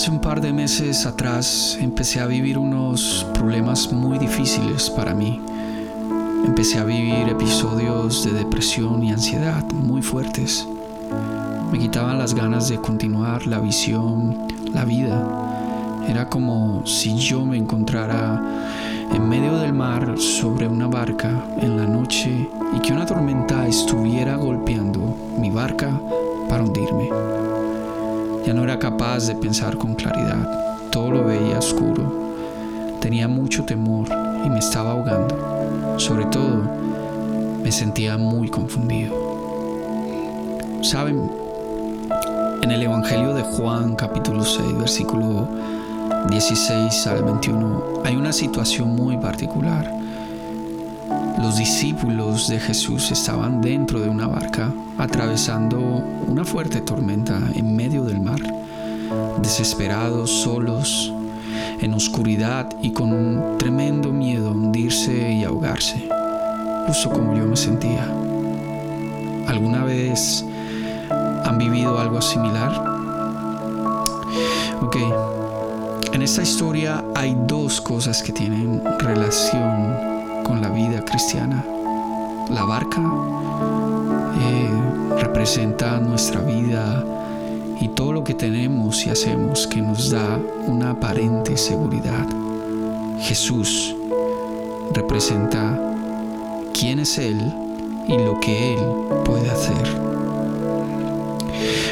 Hace un par de meses atrás empecé a vivir unos problemas muy difíciles para mí. Empecé a vivir episodios de depresión y ansiedad muy fuertes. Me quitaban las ganas de continuar la visión, la vida. Era como si yo me encontrara en medio del mar sobre una barca en la noche y que una tormenta estuviera golpeando mi barca para hundirme. Ya no era capaz de pensar con claridad, todo lo veía oscuro. Tenía mucho temor y me estaba ahogando. Sobre todo, me sentía muy confundido. Saben, en el Evangelio de Juan capítulo 6, versículo 16 al 21, hay una situación muy particular. Los discípulos de Jesús estaban dentro de una barca atravesando una fuerte tormenta en medio del mar, desesperados, solos, en oscuridad y con un tremendo miedo a hundirse y ahogarse, justo como yo me sentía. ¿Alguna vez han vivido algo similar? Ok, en esta historia hay dos cosas que tienen relación con la vida cristiana. La barca eh, representa nuestra vida y todo lo que tenemos y hacemos que nos da una aparente seguridad. Jesús representa quién es Él y lo que Él puede hacer.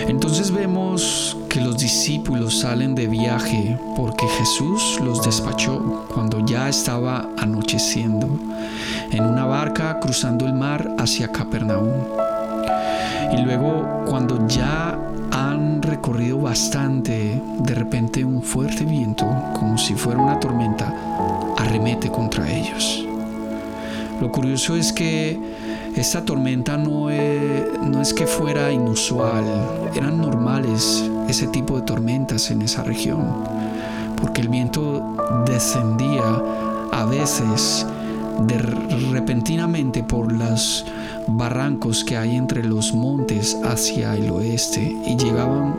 Entonces vemos que los discípulos salen de viaje porque Jesús los despachó cuando ya estaba anocheciendo en una barca cruzando el mar hacia Capernaum. Y luego cuando ya han recorrido bastante, de repente un fuerte viento, como si fuera una tormenta, arremete contra ellos. Lo curioso es que esta tormenta es, no es que fuera inusual, eran normales ese tipo de tormentas en esa región, porque el viento descendía a veces de repentinamente por los barrancos que hay entre los montes hacia el oeste y llegaban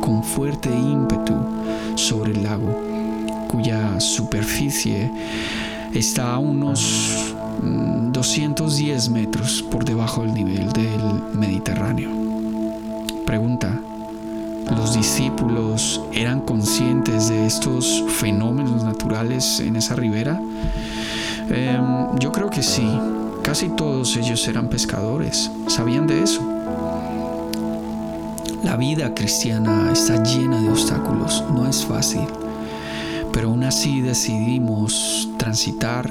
con fuerte ímpetu sobre el lago, cuya superficie está a unos 210 mm, metros por debajo del nivel del Mediterráneo. Pregunta, ¿los discípulos eran conscientes de estos fenómenos naturales en esa ribera? Em, yo creo que sí. Casi todos ellos eran pescadores. ¿Sabían de eso? La vida cristiana está llena de obstáculos. No es fácil. Pero aún así decidimos transitar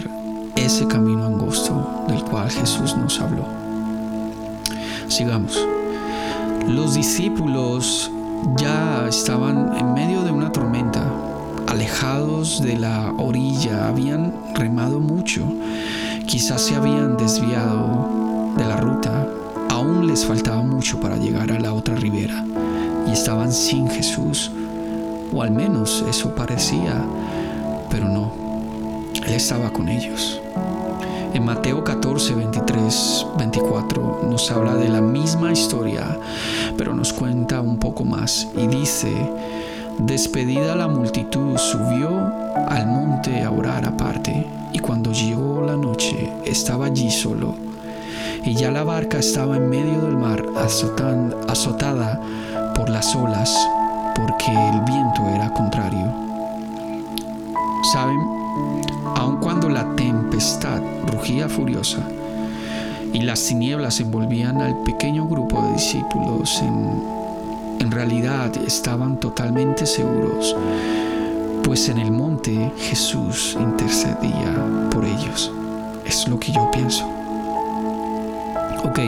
ese camino angosto del cual Jesús nos habló. Sigamos. Los discípulos ya estaban en medio de una tormenta alejados de la orilla, habían remado mucho, quizás se habían desviado de la ruta, aún les faltaba mucho para llegar a la otra ribera y estaban sin Jesús, o al menos eso parecía, pero no, Él estaba con ellos. En Mateo 14, 23, 24 nos habla de la misma historia, pero nos cuenta un poco más y dice, Despedida la multitud, subió al monte a orar aparte, y cuando llegó la noche estaba allí solo, y ya la barca estaba en medio del mar azotada por las olas, porque el viento era contrario. ¿Saben? Rugía furiosa, y las tinieblas envolvían al pequeño grupo de discípulos en realidad estaban totalmente seguros, pues en el monte Jesús intercedía por ellos. Es lo que yo pienso. Ok,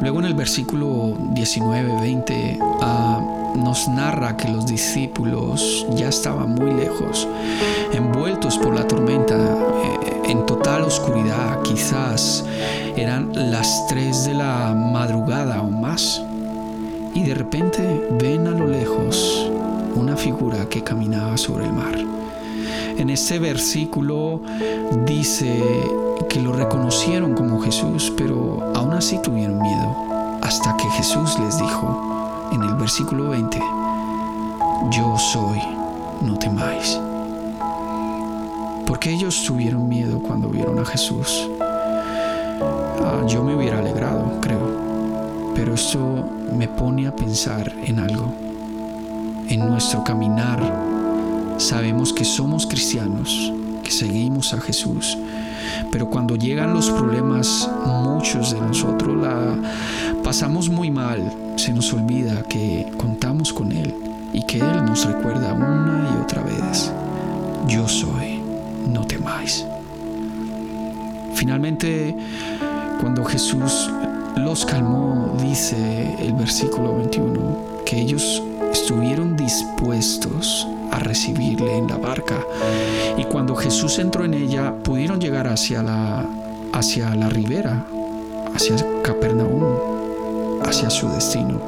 luego en el versículo 19-20 ah, nos narra que los discípulos ya estaban muy lejos, envueltos por la tormenta, repente ven a lo lejos una figura que caminaba sobre el mar. En este versículo dice que lo reconocieron como Jesús, pero aún así tuvieron miedo, hasta que Jesús les dijo en el versículo 20, yo soy, no temáis. Porque ellos tuvieron miedo cuando vieron a Jesús. Ah, yo me hubiera alegrado, creo. Pero esto me pone a pensar en algo. En nuestro caminar sabemos que somos cristianos, que seguimos a Jesús. Pero cuando llegan los problemas, muchos de nosotros la pasamos muy mal. Se nos olvida que contamos con Él y que Él nos recuerda una y otra vez, yo soy, no temáis. Finalmente, cuando Jesús los calmó, dice el versículo 21, que ellos estuvieron dispuestos a recibirle en la barca. Y cuando Jesús entró en ella, pudieron llegar hacia la, hacia la ribera, hacia Capernaum, hacia su destino.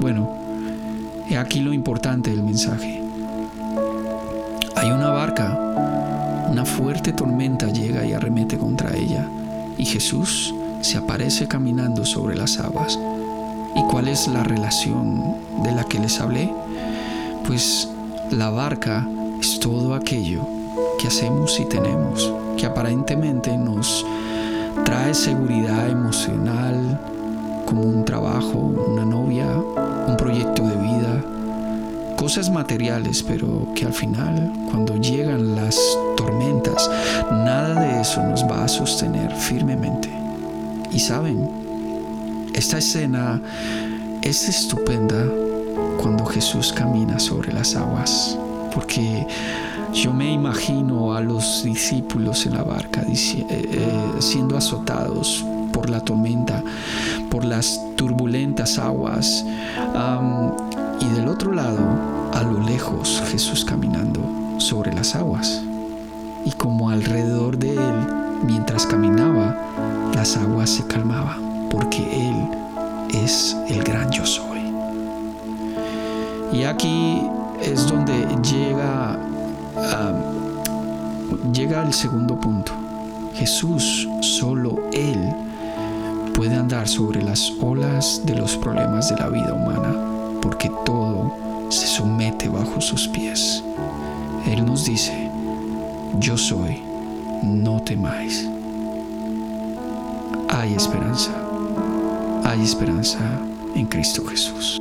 Bueno, he aquí lo importante del mensaje. Hay una barca una fuerte tormenta llega y arremete contra ella, y Jesús se aparece caminando sobre las aguas. ¿Y cuál es la relación de la que les hablé? Pues la barca es todo aquello que hacemos y tenemos, que aparentemente nos trae seguridad emocional, como un trabajo, una novia, un proyecto de vida, cosas materiales, pero que al final, cuando llegan las tormentas, nada de eso nos va a sostener firmemente. Y saben, esta escena es estupenda cuando Jesús camina sobre las aguas, porque yo me imagino a los discípulos en la barca eh, eh, siendo azotados por la tormenta, por las turbulentas aguas. y del otro lado, a lo lejos, Jesús caminando sobre las aguas. Y como alrededor de él, las aguas se calmaban, porque Él es el gran yo soy. Y aquí es donde llega, llega el segundo punto. Jesús, solo Él, puede andar sobre las olas de los problemas de la vida humana, porque todo se somete bajo sus pies. Él nos dice, yo soy, no temáis. Hay esperanza, hay esperanza en Cristo Jesús.